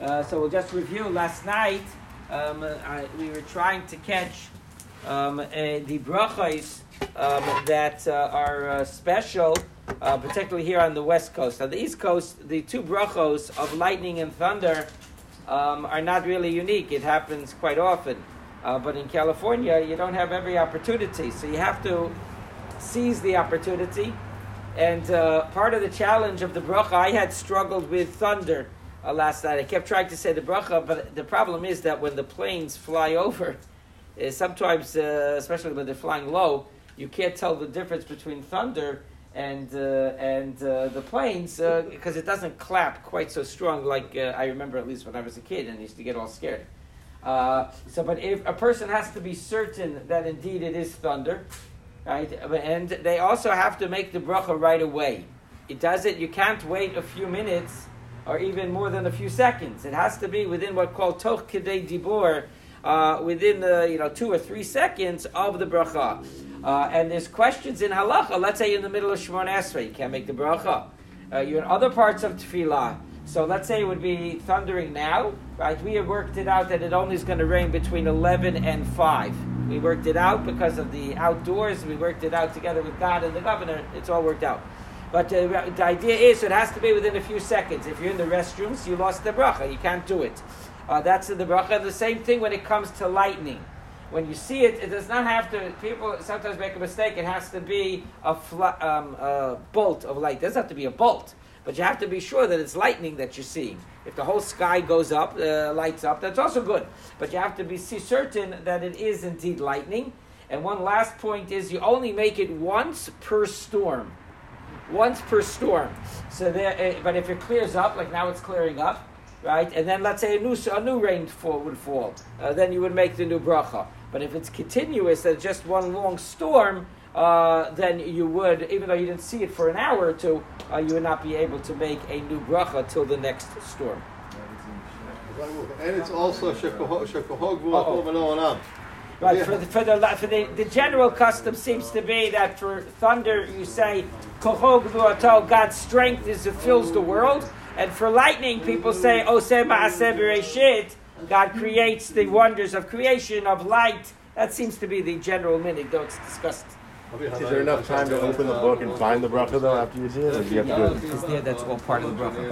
Uh, so we'll just review. Last night, um, I, we were trying to catch um, uh, the brachos um, that uh, are uh, special, particularly here on the west coast. On the east coast, the two brachos of lightning and thunder um, are not really unique. It happens quite often. But in California, you don't have every opportunity, so you have to seize the opportunity. And part of the challenge of the bracha, I had struggled with thunder uh, last night. I kept trying to say the bracha, but the problem is that when the planes fly over, uh, sometimes, uh, especially when they're flying low, you can't tell the difference between thunder and uh, and uh, the planes because it doesn't clap quite so strong like I remember at least when I was a kid and used to get all scared. Uh, so, but if a person has to be certain that indeed it is thunder, right? And they also have to make the bracha right away. It does it. You can't wait a few minutes or even more than a few seconds. It has to be within what called toch kedei dibor, uh, within the you know two or three seconds of the bracha. Uh, and there's questions in halacha. Let's say you're in the middle of Shemon Esrei, you can't make the bracha. Uh, you're in other parts of tefillah. So let's say it would be thundering now, right? We have worked it out that it only is going to rain between 11 and 5. We worked it out because of the outdoors. We worked it out together with God and the governor. It's all worked out. But uh, the idea is it has to be within a few seconds. If you're in the restrooms, you lost the bracha. You can't do it. Uh, that's the bracha. The same thing when it comes to lightning. When you see it, it does not have to. People sometimes make a mistake. It has to be a, um, a bolt of light. It doesn't have to be a bolt. But you have to be sure that it's lightning that you're seeing. If the whole sky goes up, uh, lights up, that's also good. But you have to be certain that it is indeed lightning. And one last point is you only make it once per storm. Once per storm. So there, uh, but if it clears up, like now it's clearing up, right? And then let's say a new a new rainfall would fall, uh, then you would make the new bracha. But if it's continuous, and just one long storm, uh, then you would, even though you didn't see it for an hour or two, uh, you would not be able to make a new bracha till the next storm. And it's also Right, for, the, for, the, for the, the general custom seems to be that for thunder you say God's strength is it fills the world, and for lightning people say oh, God creates the wonders of creation of light. That seems to be the general minhag, though it's discussed is there enough time to open the book and find the bracha though after you see it, or do you have to do it? Is there? That's all part of the bracha.